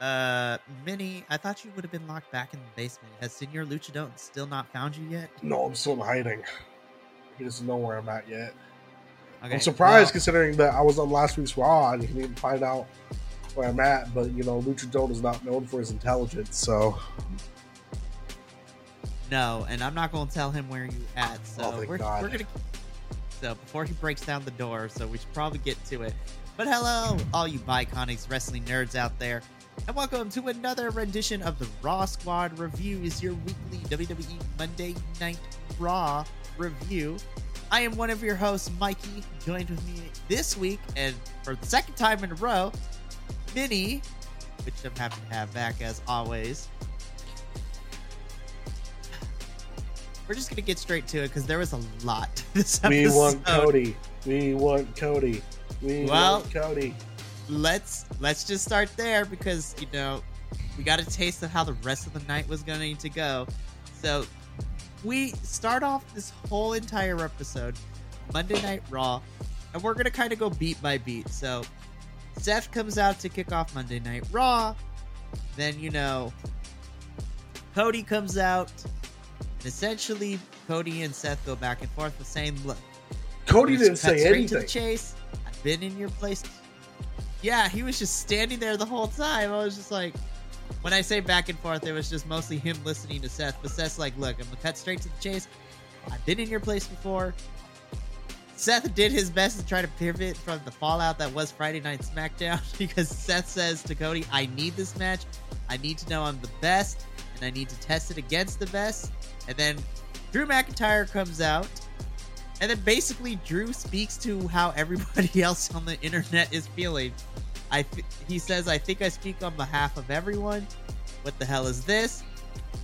Uh, Minnie, I thought you would have been locked back in the basement. Has Senor Luchadon still not found you yet? No, I'm still in hiding. He doesn't know where I'm at yet. Okay, I'm surprised well, considering that I was on last week's Raw and he didn't find out where I'm at. But you know, Luchadon is not known for his intelligence, so no, and I'm not going to tell him where you at. So Oh, we're, God. we're gonna. So before he breaks down the door, so we should probably get to it. But hello, all you Biconics wrestling nerds out there, and welcome to another rendition of the Raw Squad Review is your weekly WWE Monday Night Raw review. I am one of your hosts, Mikey. Joined with me this week, and for the second time in a row, Minnie, which I'm happy to have back as always. We're just gonna get straight to it because there was a lot this we want Cody. We want Cody. We Well- want Cody. Let's let's just start there because you know we got a taste of how the rest of the night was going to go. So we start off this whole entire episode Monday Night Raw, and we're gonna kind of go beat by beat. So Seth comes out to kick off Monday Night Raw. Then you know Cody comes out, and essentially Cody and Seth go back and forth with saying, "Look." Cody didn't say anything. To the chase. I've been in your place. Yeah, he was just standing there the whole time. I was just like, when I say back and forth, it was just mostly him listening to Seth. But Seth's like, look, I'm gonna cut straight to the chase. I've been in your place before. Seth did his best to try to pivot from the fallout that was Friday Night SmackDown because Seth says to Cody, I need this match. I need to know I'm the best, and I need to test it against the best. And then Drew McIntyre comes out and then basically Drew speaks to how everybody else on the internet is feeling. I th- he says, "I think I speak on behalf of everyone." What the hell is this?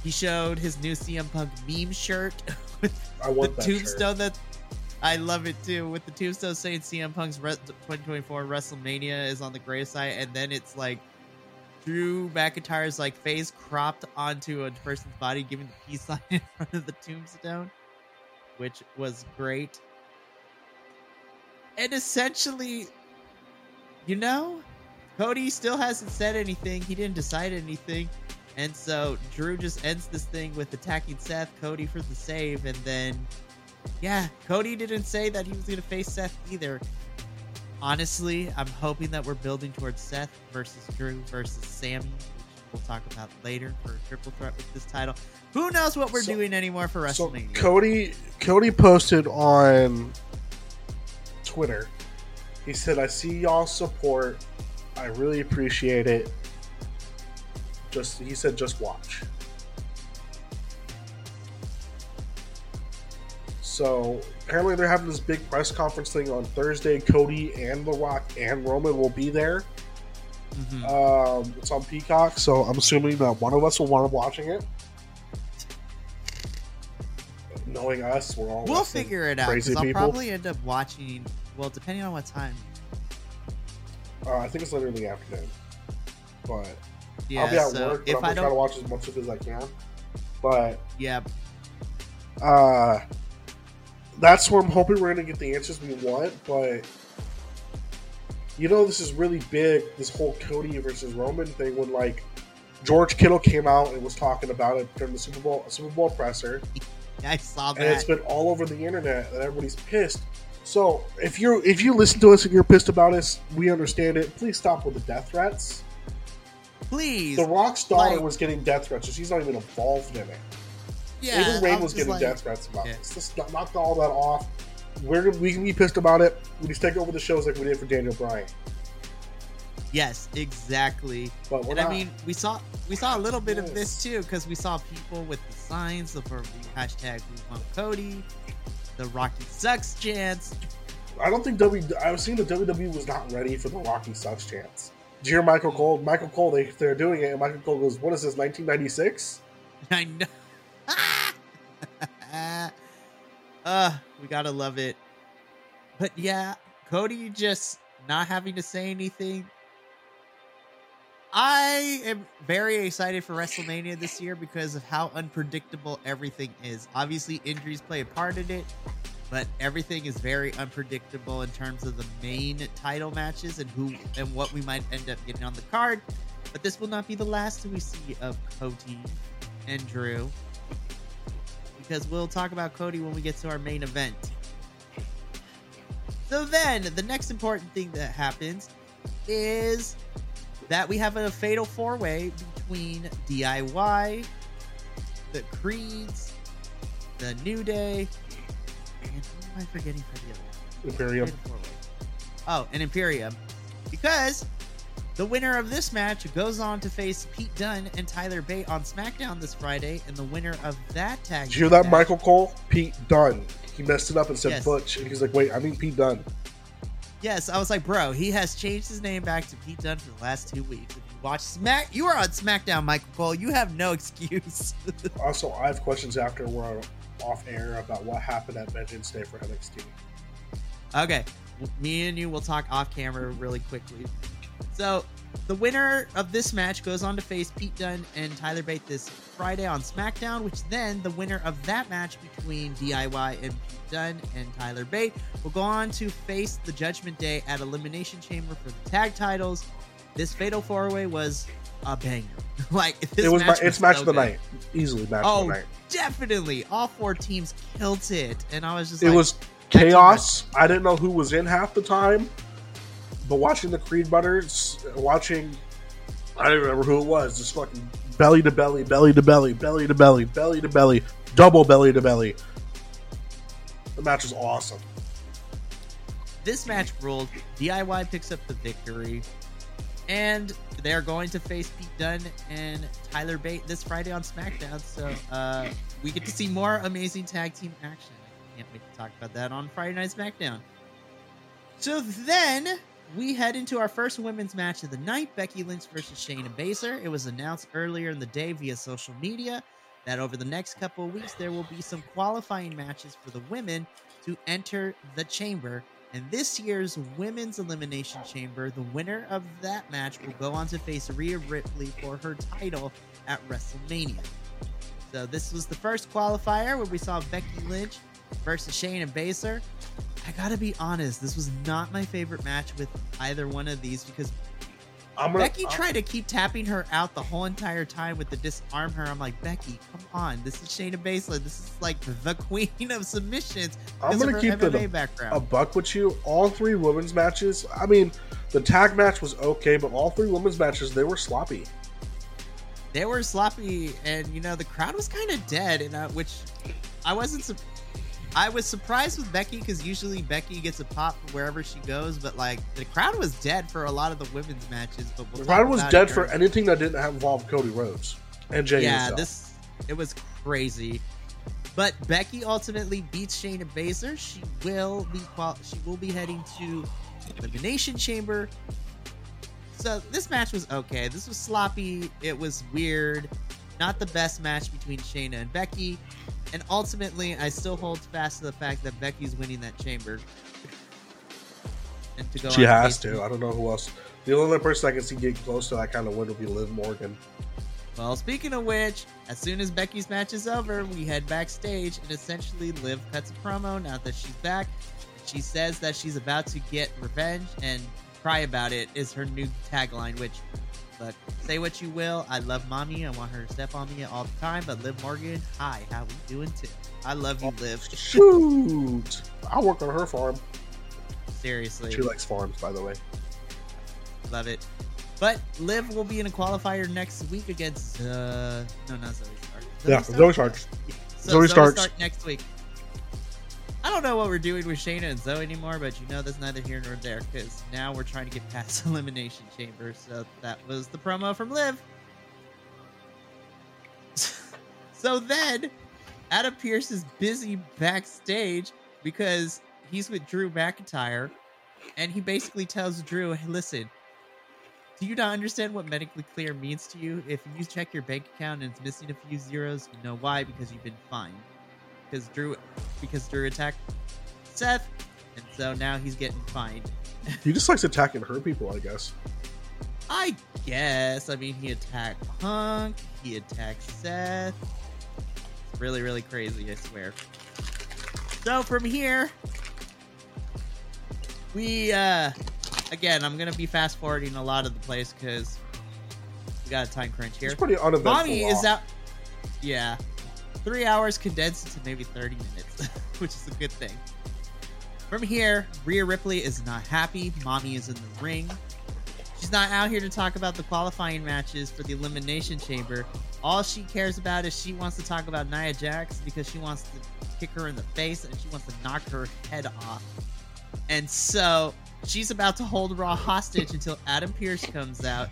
He showed his new CM Punk meme shirt with the that tombstone that I love it too with the tombstone saying CM Punk's Re- 2024 WrestleMania is on the gravesite and then it's like Drew McIntyre's like face cropped onto a person's body giving the peace sign in front of the tombstone which was great. And essentially you know Cody still hasn't said anything. He didn't decide anything. And so Drew just ends this thing with attacking Seth, Cody for the save, and then yeah, Cody didn't say that he was gonna face Seth either. Honestly, I'm hoping that we're building towards Seth versus Drew versus Sami, we'll talk about later for a triple threat with this title. Who knows what we're So- doing anymore for WrestleMania? So Cody Cody posted on Twitter. He said, "I see y'all support. I really appreciate it. Just he said, just watch." So apparently they're having this big press conference thing on Thursday. Cody and The Rock and Roman will be there. Mhm. Um, it's on Peacock, so I'm assuming that one of us will want to watching it. Knowing us, we're all we'll figure it out crazy I'll people. probably end up watching. Well, depending on what time. Uh, I think it's later in the afternoon, but Yeah, I'll be at so work. But if I'm I gonna try to watch as much of it as I can. But yeah, uh, that's where I'm hoping we're gonna get the answers we want. But you know, this is really big. This whole Cody versus Roman thing. When like George Kittle came out and was talking about it during the Super Bowl Super Bowl presser, I saw and it's that. been all over the internet and everybody's pissed. So if you're if you listen to us and you're pissed about us, we understand it. Please stop with the death threats. Please, The Rock's daughter like- was getting death threats, she's not even involved in it. yeah, even Rain was getting like- death threats about Yeah. this. Knock- knock all that off. We're we can be pissed about it. We just take over the shows like we did for Daniel Bryan. Yes, exactly. But and not. I mean, we saw we saw a little bit of this too because we saw people with the signs of our hashtag We Want Cody, the Rocky Sucks chants. I don't think W. I was seeing the WWE was not ready for the Rocky sucks chance. Did you hear Michael mm. Cole? Michael Cole, they they're doing it, and Michael Cole goes, "What is this? 1996?" I know. uh, we gotta love it. But yeah, Cody just not having to say anything. I am very excited for WrestleMania this year because of how unpredictable everything is. Obviously, injuries play a part in it, but everything is very unpredictable in terms of the main title matches and who and what we might end up getting on the card. But this will not be the last we see of Cody and Drew. Because we'll talk about Cody when we get to our main event. So then, the next important thing that happens is that we have a fatal four way between DIY, the Creeds, the New Day, and who am I forgetting for the other one? Imperium. Oh, and Imperium. Because the winner of this match goes on to face Pete Dunne and Tyler Bate on SmackDown this Friday, and the winner of that tag. Did you hear that, match- Michael Cole? Pete Dunne. He messed it up and said Yes. Butch, and he's like, "Wait, I mean Pete Dunne." Yes, I was like, bro, he has changed his name back to Pete Dunne for the last two weeks. If you watch Smack, you are on SmackDown, Michael Cole. You have no excuse. Also, I have questions after we're off air about what happened at Vengeance Day for NXT. Okay, me and you will talk off camera really quickly. So, the winner of this match goes on to face Pete Dunne and Tyler Bate this Friday on SmackDown, which then the winner of that match between DIY and Pete Dunne and Tyler Bate will go on to face the Judgment Day at Elimination Chamber for the tag titles. This Fatal Four Way was a banger. like this it was, match ma- it's was match so of the good. night, easily match of Oh, the night. definitely. All four teams killed it, and I was just It like, was chaos. I didn't know who was in half the time, but watching the Creed brothers, watching, I don't remember who it was. Just fucking belly to belly, belly to belly, belly to belly, belly to belly, double belly to belly. The match was awesome. this match ruled. DIY picks up the victory, and they're going to face Pete Dunne and Tyler Bate this Friday on SmackDown. So uh, we get to see more amazing tag team action. Can't wait to talk about that on Friday Night SmackDown. So then we head into our first women's match of the night: Becky Lynch versus Shayna Baszler. It was announced earlier in the day via social media that over the next couple of weeks there will be some qualifying matches for the women to enter the chamber. And this year's women's elimination chamber, the winner of that match will go on to face Rhea Ripley for her title at WrestleMania. So this was the first qualifier where we saw Becky Lynch versus Shayna Baszler. I gotta be honest, this was not my favorite match with either one of these because I'm gonna. Becky tried to keep tapping her out the whole entire time with the disarm her. I'm like, Becky, come on. This is Shayna Baszler. This is like the queen of submissions. I'm gonna keep MMA a, background. a buck with you. All three women's matches. I mean, the tag match was okay, but all three women's matches they were sloppy. they were sloppy, and you know the crowd was kind of dead, and uh, which I wasn't. Su- I was surprised with Becky because usually Becky gets a pop wherever she goes, but like the crowd was dead for a lot of the women's matches. But we'll The crowd was dead for anything that didn't have involve Cody Rhodes and Jay. yeah, this it was crazy. But Becky ultimately beats Shayna Baszler. She will be qual- she will be heading to Elimination Chamber. So this match was okay. This was sloppy. It was weird. Not the best match between Shayna and Becky. And ultimately, I still hold fast to the fact that Becky's winning that chamber. And to go She has to. I don't know who else. The only person I can see getting close to that kind of win will be Liv Morgan. Well, speaking of which, as soon as Becky's match is over, we head backstage and essentially Liv cuts a promo now that she's back. She says that she's about to get revenge and cry about it is her new tagline, which look, say what you will. I love mommy. I want her to step on me all the time. But Liv Morgan, hi, how we doing too? I love you, Liv. Shoot! I work on her farm. Seriously. She likes farms, by the way. Love it. But Liv will be in a qualifier next week against uh no not Zoey Stark. Yeah, Zoey Stark. Yeah. So Zoey Zoey Stark next week. I don't know what we're doing with Shayna and Zoey anymore, but you know that's neither here nor there because now we're trying to get past Elimination Chamber. So that was the promo from Liv. so then, Adam Pearce is busy backstage because he's with Drew McIntyre, and he basically tells Drew, "Hey, listen." Do you not understand what medically clear means to you? If you check your bank account and it's missing a few zeros, you know why? Because you've been fined. Because Drew, because Drew attacked Seth, and so now he's getting fined. He just likes attacking her people, I guess. I guess. I mean, he attacked Punk. He attacked Seth. It's really, really crazy. I swear. So from here, we uh again, I'm gonna be fast forwarding a lot of the place because we got a time crunch here. It's pretty uneventful. Mommy is out. Yeah, three hours condensed into maybe thirty minutes, which is a good thing. From here, Rhea Ripley is not happy. Mommy is in the ring. She's not out here to talk about the qualifying matches for the Elimination Chamber. All she cares about is she wants to talk about Nia Jax because she wants to kick her in the face and she wants to knock her head off. And so she's about to hold Raw hostage until Adam Pearce comes out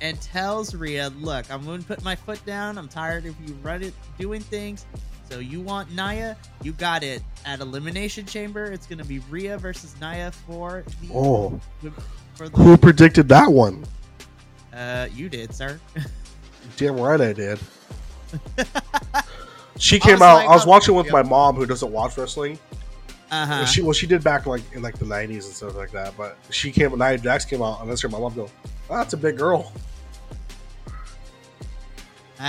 and tells Rhea, "Look, I'm going to put my foot down. I'm tired of you running, doing things. So you want Nia? You got it. At Elimination Chamber, it's going to be Rhea versus Nia for the Oh, for the, who predicted that one? Uh, you did, sir. Damn right I did. She I came was out. like, I was oh, watching with my mom, who doesn't watch wrestling. Uh huh. She well, she did back like in like the nineties and stuff like that. But she came. Nia Jax came out, and that's her. My mom go, oh, "That's a big girl."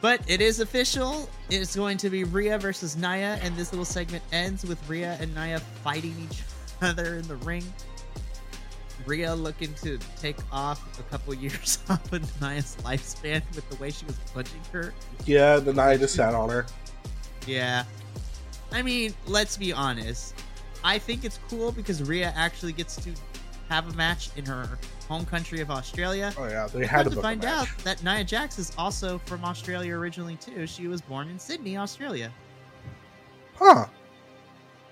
but it is official. It's going to be Rhea versus Nia, and this little segment ends with Rhea and Nia fighting each other in the ring. Rhea looking to take off a couple years off of Nia's lifespan with the way she was punching her. Yeah, the Nia just sat on her. Yeah. I mean, let's be honest. I think it's cool because Rhea actually gets to have a match in her home country of Australia. Oh yeah, they had to, to book a find out that Nia Jax is also from Australia originally too. She was born in Sydney, Australia. Huh?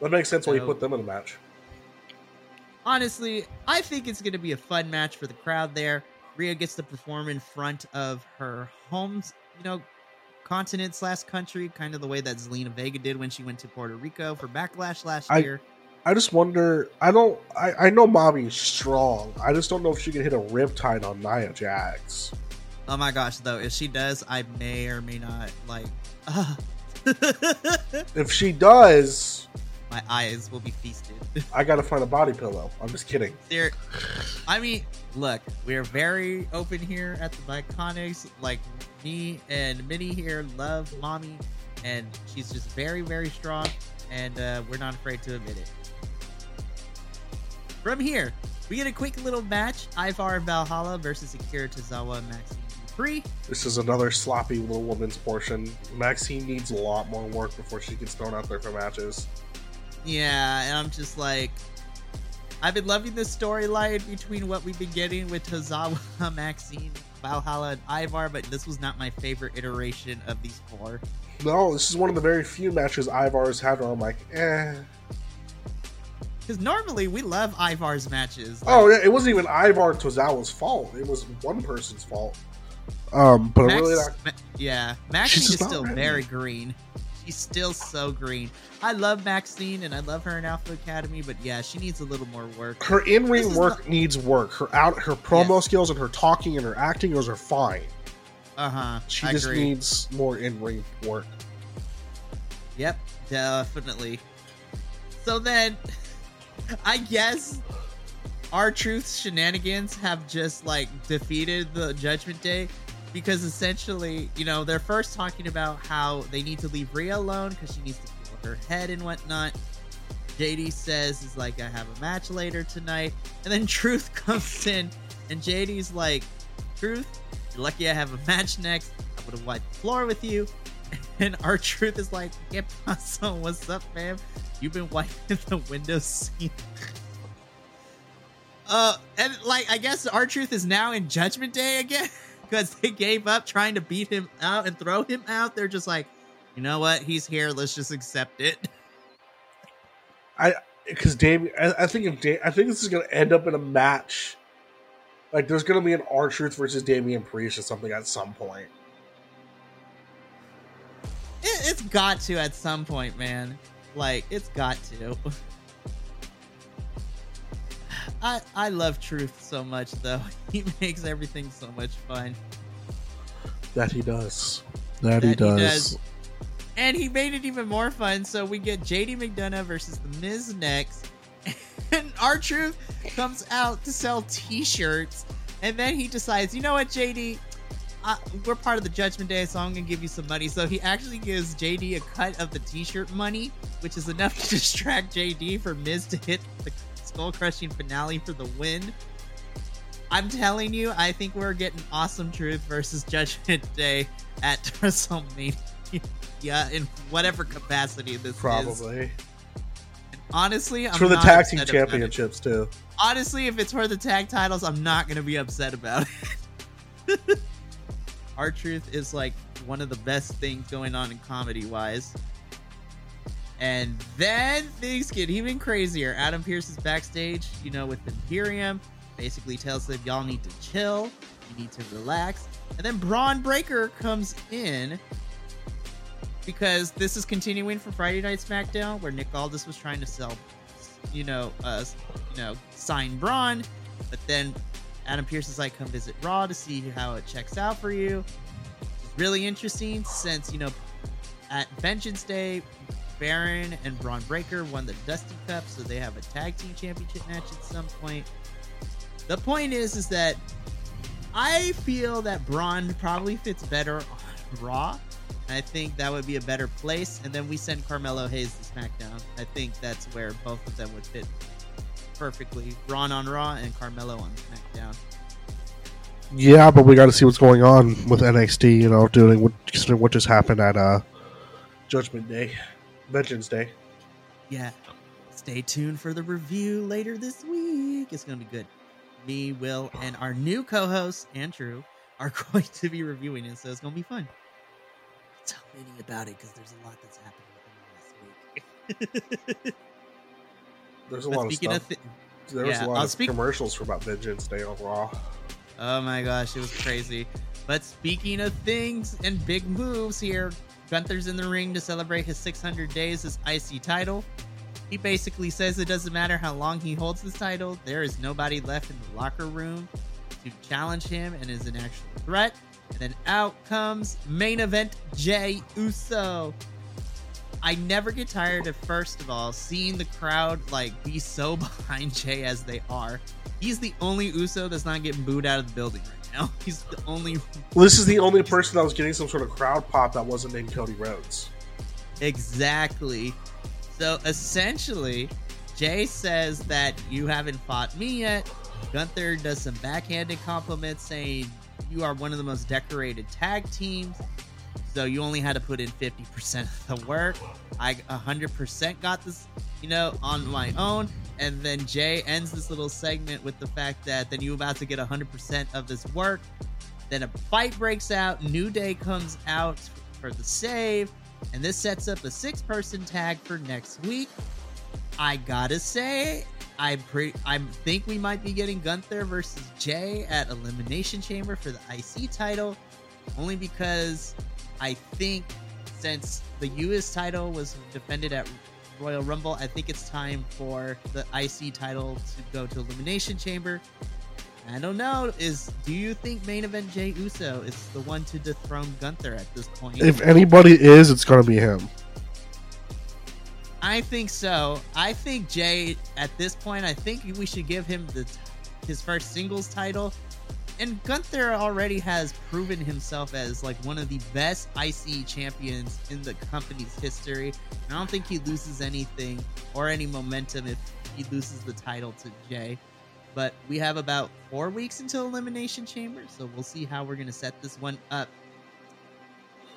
That makes sense why you put them in a match. Honestly, I think it's going to be a fun match for the crowd there. Rhea gets to perform in front of her home's, you know, continent slash country, kind of the way that Zelina Vega did when she went to Puerto Rico for Backlash last I- year. I just wonder. I don't. I, I know Mommy's strong. I just don't know if she can hit a riptide on Nia Jax. Oh my gosh, though, if she does, I may or may not like. Uh, If she does, my eyes will be feasted. I gotta find a body pillow. I'm just kidding. there i mean look we're very open here at the Biconics. like me and minnie here love mommy and she's just very very strong and uh, we're not afraid to admit it from here we get a quick little match ivar valhalla versus akira tozawa and maxine Dupri. This is another sloppy little woman's portion. Maxine needs a lot more work before she gets thrown out there for matches. Yeah, and I'm just like, I've been loving the storyline between what we've been getting with Tozawa, Maxine, Valhalla, and Ivar, but this was not my favorite iteration of these four. No, this is one of the very few matches Ivar's had where I'm like, eh. Because normally we love Ivar's matches. Like, Oh, yeah, it wasn't even Ivar Tozawa's fault. It was one person's fault. Um, but Max, really not. Ma- yeah, just is still ready. very green. She's still so green. I love Maxine and I love her in Alpha Academy, but yeah, she needs a little more work. Her in ring work needs work. Her out, her promo Yes. skills and her talking and her acting, those are fine. Uh huh. She I just agree. needs more in ring work. Yep, definitely. So then, I guess R Truth shenanigans have just like defeated the Judgment Day because essentially, you know, they're first talking about how they need to leave Rhea alone because she needs to heal her head and whatnot. JD says is like I have a match later tonight, and then Truth comes in, and JD's like, Truth, you're lucky I have a match next. I would have wiped the floor with you. And R Truth is like, ¿Qué pasó? What's up, fam? You've been wiping the window seat. uh, and like, I guess R Truth is now in Judgment Day again because they gave up trying to beat him out and throw him out. They're just like, you know what? He's here. Let's just accept it. I because Damian, I, I think if da- I think this is going to end up in a match. Like, there's going to be an R Truth versus Damian Priest or something at some point. It, it's got to at some point, man. Like, it's got to. I I love Truth so much, though. He makes everything so much fun. That he does. That, That he does. And he made it even more fun. So we get JD McDonagh versus The Miz next. And R Truth comes out to sell t shirts. And then he decides, you know what, JD? I, we're part of the Judgment Day, so I'm going to give you some money. So he actually gives JD a cut of the t shirt money, which is enough to distract JD for Miz to hit the skull crushing finale for the win. I'm telling you, I think we're getting Awesome Truth versus Judgment Day at WrestleMania. Yeah, in whatever capacity this is. Probably. Honestly, I'm for the not tag team upset about it. championships too. Honestly, if it's for the tag titles, I'm not gonna be upset about it. R Truth is like one of the best things going on in comedy wise. And then things get even crazier. Adam Pearce is backstage, you know, with Imperium. Basically tells them y'all need to chill, you need to relax. And then Bron Breakker comes in because this is continuing from Friday Night SmackDown, where Nick Aldis was trying to sell, you know, uh, you know, sign Bron, but then Adam Pearce is like, come visit Raw to see how it checks out for you. Really interesting since you know, at Vengeance Day, Baron and Bron Breakker won the Dusty Cup, so they have a tag team championship match at some point. The point is, is that I feel that Bron probably fits better on Raw. I think that would be a better place. And then we send Carmelo Hayes to SmackDown. I think that's where both of them would fit perfectly. Bron on Raw and Carmelo on SmackDown. Yeah, but we got to see what's going on with NXT. You know, doing what what just happened at uh Judgment Day, Vengeance Day. Yeah. Stay tuned for the review later this week. It's going to be good. Me, Will, and our new co host, Andrew, are going to be reviewing it, so it's going to be fun. Tell Minnie about it because there's a lot that's happened within the last week. There's a But lot of stuff. of thi- there was yeah, a lot I'll of speak- commercials for about Vengeance Day on Raw. Oh my gosh, it was crazy. But speaking of things and big moves here, Gunther's in the ring to celebrate his 600 days as IC title. He basically says it doesn't matter how long he holds this title, there is nobody left in the locker room to challenge him and is an actual threat. And then out comes main event Jay Uso. I never get tired of first of all seeing the crowd like be so behind Jay as they are. He's the only Uso that's not getting booed out of the building right now. He's the only Well, this is the only person that was getting some sort of crowd pop that wasn't named Cody Rhodes. exactly. So essentially, Jay says that you haven't fought me yet. Gunther does some backhanded compliments saying you are one of the most decorated tag teams. So you only had to put in 50% of the work. I 100% got this, you know, on my own. And then Jay ends this little segment with the fact that then you're about to get 100% of this work. Then a fight breaks out. New Day comes out for the save. And this sets up a six person tag for next week. I gotta say, I pre- I think we might be getting Gunther versus Jay at Elimination Chamber for the IC title, only because I think since the US title was defended at Royal Rumble, I think it's time for the IC title to go to Elimination Chamber. I don't know. Is do you think main event Jay Uso is the one to dethrone Gunther at this point? If anybody is, it's going to be him. I think so. I think Jay at this point, I think we should give him the his first singles title. And Gunther already has proven himself as like one of the best IC champions in the company's history. And I don't think he loses anything or any momentum if he loses the title to Jay. But we have about four weeks until Elimination Chamber, so we'll see how we're gonna set this one up.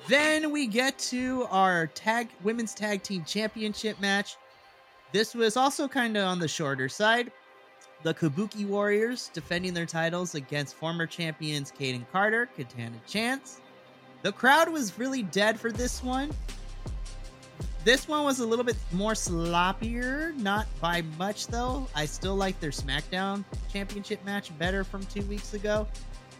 Then we get to our tag women's tag team championship match. This was also kind of on the shorter side. The Kabuki Warriors defending their titles against former champions Kayden Carter, Katana Chance. The crowd was really dead for this one. This one was a little bit more sloppier, not by much though. I still like their SmackDown championship match better from two weeks ago.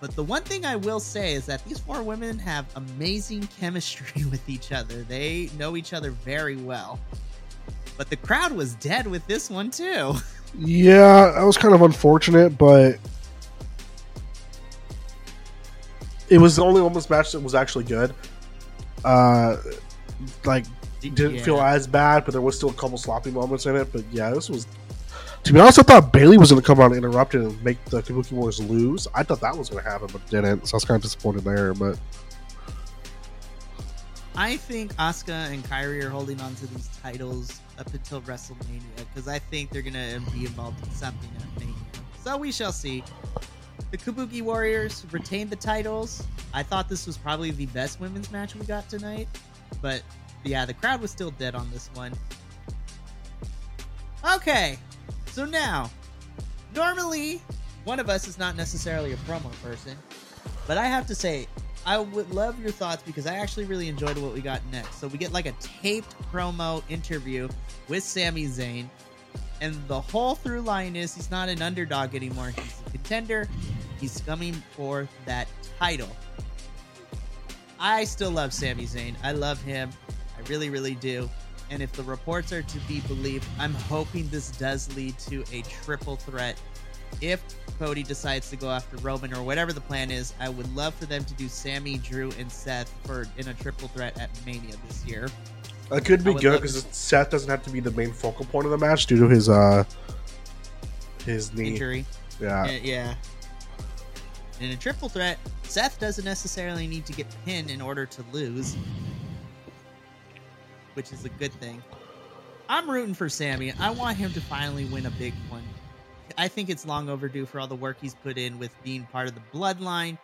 But the one thing I will say is that these four women have amazing chemistry with each other. They know each other very well. But the crowd was dead with this one too. Yeah, that was kind of unfortunate, but it was the only women's match that was actually good. Uh, like didn't feel as bad, but there was still a couple sloppy moments in it. But yeah, this was. To be honest, I thought Bayley was going to come out and interrupt it and make the Kabuki Wars lose. I thought that was going to happen, but it didn't. So I was kind of disappointed there. But I think Asuka and Kairi are holding on to these titles up until WrestleMania because I think they're gonna be involved in something at Mania. So we shall see. The Kabuki Warriors retained the titles. I thought this was probably the best women's match we got tonight, but yeah, the crowd was still dead on this one. Okay, so now, normally one of us is not necessarily a promo person, but I have to say, I would love your thoughts because I actually really enjoyed what we got next. So we get like a taped promo interview with Sami Zayn, and the whole through line is he's not an underdog anymore. He's a contender. He's coming for that title. I still love Sami Zayn. I love him. I really, really do. And if the reports are to be believed, I'm hoping this does lead to a triple threat. If Cody decides to go after Roman or whatever the plan is, I would love for them to do Sami, Drew, and Seth for in a triple threat at Mania this year. It could be good because Seth doesn't have to be the main focal point of the match due to his uh his knee. Injury. Yeah. Uh, yeah. In a triple threat, Seth doesn't necessarily need to get pinned in order to lose, which is a good thing. I'm rooting for Sami. I want him to finally win a big one. I think it's long overdue for all the work he's put in with being part of the bloodline.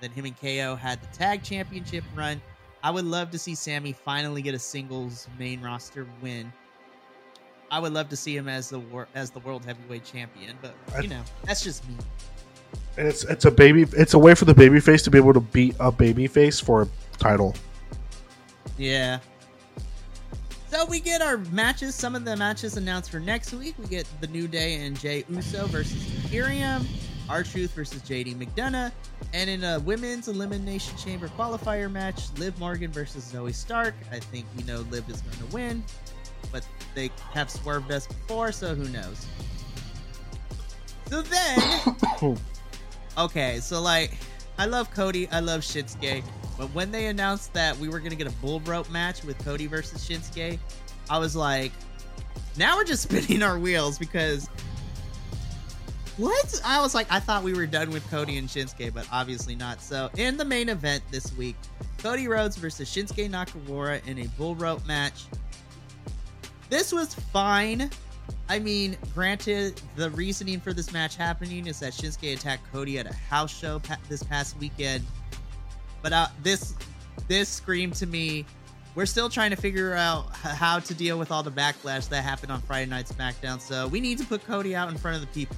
Then him and KO had the tag championship run. I would love to see Sami finally get a singles main roster win. I would love to see him as the wor- as the world heavyweight champion, but you know that's just me. And it's it's a baby it's a way for the babyface to be able to beat a babyface for a title. Yeah. So we get our matches. Some of the matches announced for next week. We get the New Day and Jay Uso versus Imperium, R Truth versus JD McDonagh, and in a women's elimination chamber qualifier match, Liv Morgan versus Zoey Stark. I think we know Liv is going to win, but they have swerved us before, so who knows? So then, okay, so like, I love Cody, I love Shinsuke, but when they announced that we were gonna get a bull rope match with Cody versus Shinsuke, I was like, now we're just spinning our wheels because what? I was like, I thought we were done with Cody and Shinsuke, but obviously not. So in the main event this week, Cody Rhodes versus Shinsuke Nakamura in a bull rope match. This was fine. I mean, granted, the reasoning for this match happening is that Shinsuke attacked Cody at a house show pa- this past weekend. But uh, this this screamed to me, we're still trying to figure out how to deal with all the backlash that happened on Friday Night SmackDown. So we need to put Cody out in front of the people.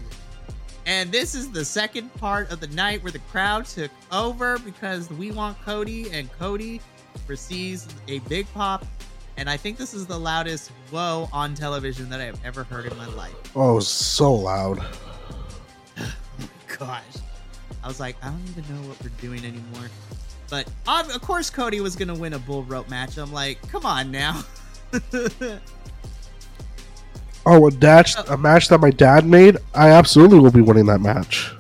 And this is the second part of the night where the crowd took over because we want Cody, and Cody receives a big pop. And I think this is the loudest whoa on television that I have ever heard in my life. Oh, so loud. Gosh. I was like, I don't even know what we're doing anymore. But of of course, Cody was going to win a bull rope match. I'm like, come on now. Oh, a match uh, a match that my dad made. I absolutely will be winning that match.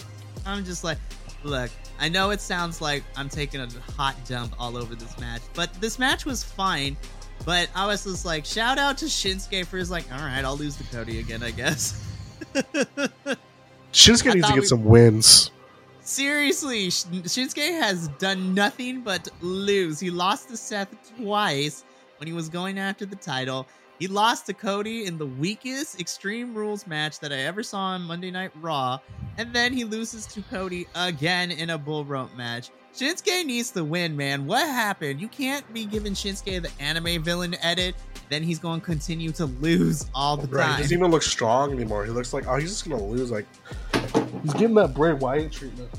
I'm just like, look, I know it sounds like I'm taking a hot dump all over this match, but this match was fine. But I was just like, shout out to Shinsuke for his like, all right, I'll lose to Cody again, I guess. Shinsuke I needs to get we- some wins. Seriously, Shinsuke has done nothing but lose. He lost to Seth twice when he was going after the title. He lost to Cody in the weakest Extreme Rules match that I ever saw on Monday Night Raw. And then he loses to Cody again in a bull rope match. Shinsuke needs to win, man. What happened? You can't be giving Shinsuke the anime villain edit. Then he's going to continue to lose all the Right, he doesn't even look strong anymore. He looks like oh, he's just gonna lose. Like he's getting that Bray Wyatt treatment.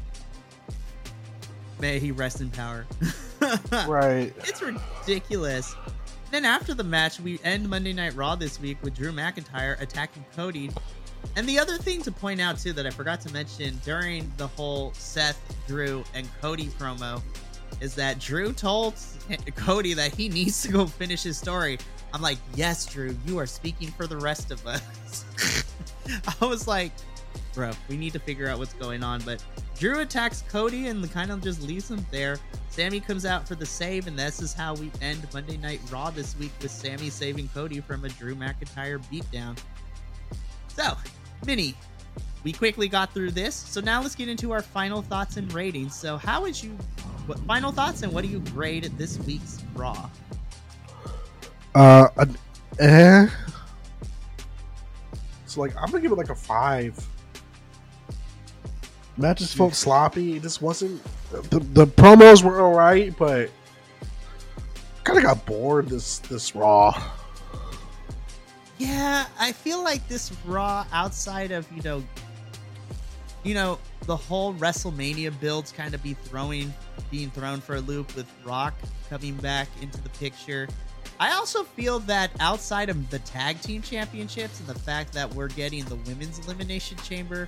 May he rest in power. Right. It's ridiculous. Then after the match, we end Monday Night Raw this week with Drew McIntyre attacking Cody. And the other thing to point out too that I forgot to mention during the whole Seth, Drew, and Cody promo is that Drew told Cody that he needs to go finish his story. I'm like, yes, Drew, you are speaking for the rest of us. I was like, bro, we need to figure out what's going on. But Drew attacks Cody and kind of just leaves him there. Sami comes out for the save, and this is how we end Monday Night Raw this week with Sami saving Cody from a Drew McIntyre beatdown. So, Minnie, we quickly got through this. So now let's get into our final thoughts and ratings. So, how would you, what final thoughts and what do you grade this week's Raw? Uh, an, eh. So like, I'm gonna give it like a five. Matches felt sloppy. It just wasn't. The, the promos were alright, but kind of got bored this this Raw. Yeah, I feel like this Raw, outside of you know, you know, the whole WrestleMania builds kind of be throwing, being thrown for a loop with Rock coming back into the picture. I also feel that outside of the tag team championships and the fact that we're getting the women's elimination chamber,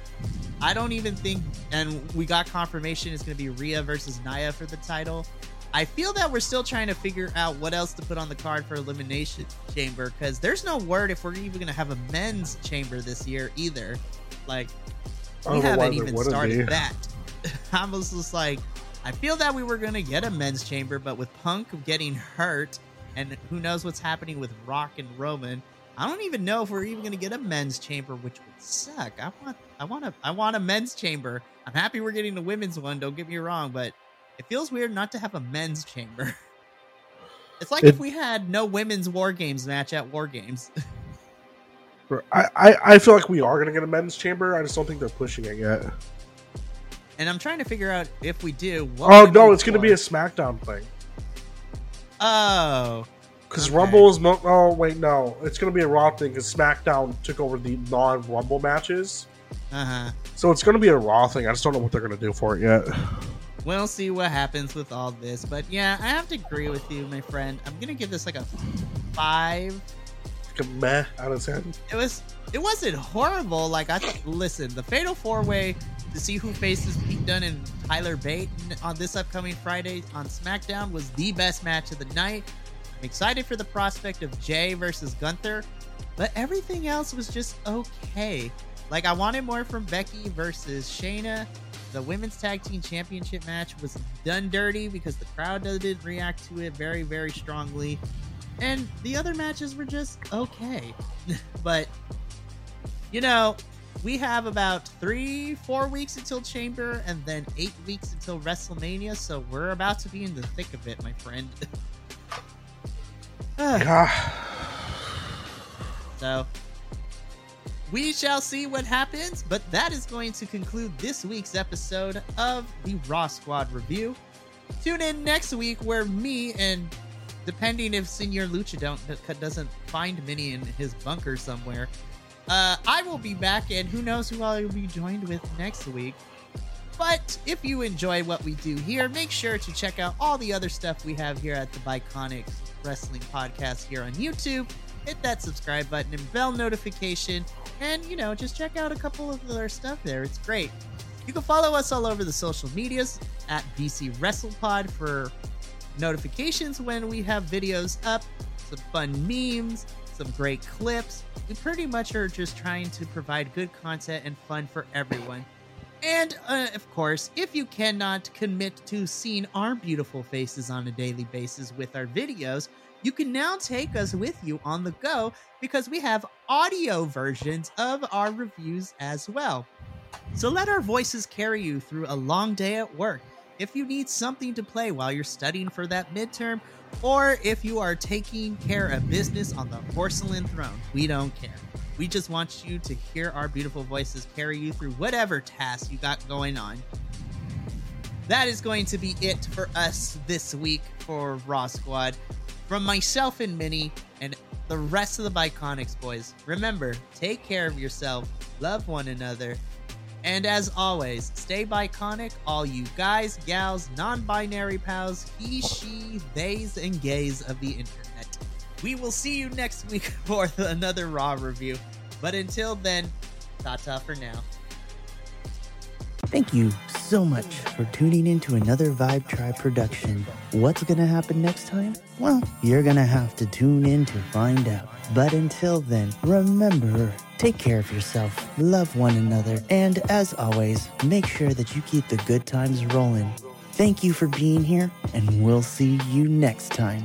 I don't even think, and we got confirmation it's going to be Rhea versus Nia for the title. I feel that we're still trying to figure out what else to put on the card for Elimination Chamber because there's no word if we're even going to have a men's chamber this year either. Like, we haven't even started that. I was just like, I feel that we were going to get a men's chamber, but with Punk getting hurt and who knows what's happening with Rock and Roman, I don't even know if we're even going to get a men's chamber, which would suck. I want, I want a, I want a men's chamber. I'm happy we're getting the women's one. Don't get me wrong, but it feels weird not to have a men's chamber. It's like it, if we had no women's war games match at war games. I, I, I feel like we are gonna get a men's chamber. I just don't think they're pushing it yet. And I'm trying to figure out if we do. oh no, it's gonna be a SmackDown thing. Oh. Because okay. Rumble is no. Oh wait, no, it's gonna be a Raw thing because SmackDown took over the non-Rumble matches. Uh huh. So it's gonna be a Raw thing. I just don't know what they're gonna do for it yet. We'll see what happens with all this. But yeah, I have to agree with you, my friend. I'm gonna give this like a five. Like a meh out of ten. It was it wasn't horrible. Like I thought listen, the fatal four way to see who faces Pete Dunne and Tyler Bate on this upcoming Friday on SmackDown was the best match of the night. I'm excited for the prospect of Jay versus Gunther, but everything else was just okay. Like I wanted more from Becky versus Shayna. The women's tag team championship match was done dirty because the crowd didn't react to it very, very strongly. And the other matches were just okay. but, you know, we have about three, four weeks until Chamber and then eight weeks until WrestleMania. So we're about to be in the thick of it, my friend. so we shall see what happens, but that is going to conclude this week's episode of the Raw Squad review. Tune in next week where me and depending if Senor Luchadon, doesn't find Minnie in his bunker somewhere, uh, I will be back, and who knows who I will be joined with next week. But if you enjoy what we do here, make sure to check out all the other stuff we have here at the Biconic Wrestling Podcast here on YouTube. Hit that subscribe button and bell notification and, you know, just check out a couple of their stuff there. It's great. You can follow us all over the social medias at BC WrestlePod for notifications when we have videos up, some fun memes, some great clips. We pretty much are just trying to provide good content and fun for everyone. And uh, of course, if you cannot commit to seeing our beautiful faces on a daily basis with our videos, you can now take us with you on the go because we have audio versions of our reviews as well. So let our voices carry you through a long day at work. If you need something to play while you're studying for that midterm, or if you are taking care of business on the porcelain throne, we don't care. We just want you to hear our beautiful voices carry you through whatever task you got going on. That is going to be it for us this week for Raw Squad. From myself and Minnie and the rest of the Biconics boys, remember, take care of yourself, love one another, and as always, stay Biconic, all you guys, gals, non binary pals, he, she, theys, and gays of the internet. We will see you next week for another Raw review. But until then, ta ta for now. Thank you so much for tuning in to another Vibe Tribe production. What's going to happen next time? Well, you're going to have to tune in to find out. But until then, remember, take care of yourself, love one another, and as always, make sure that you keep the good times rolling. Thank you for being here, and we'll see you next time.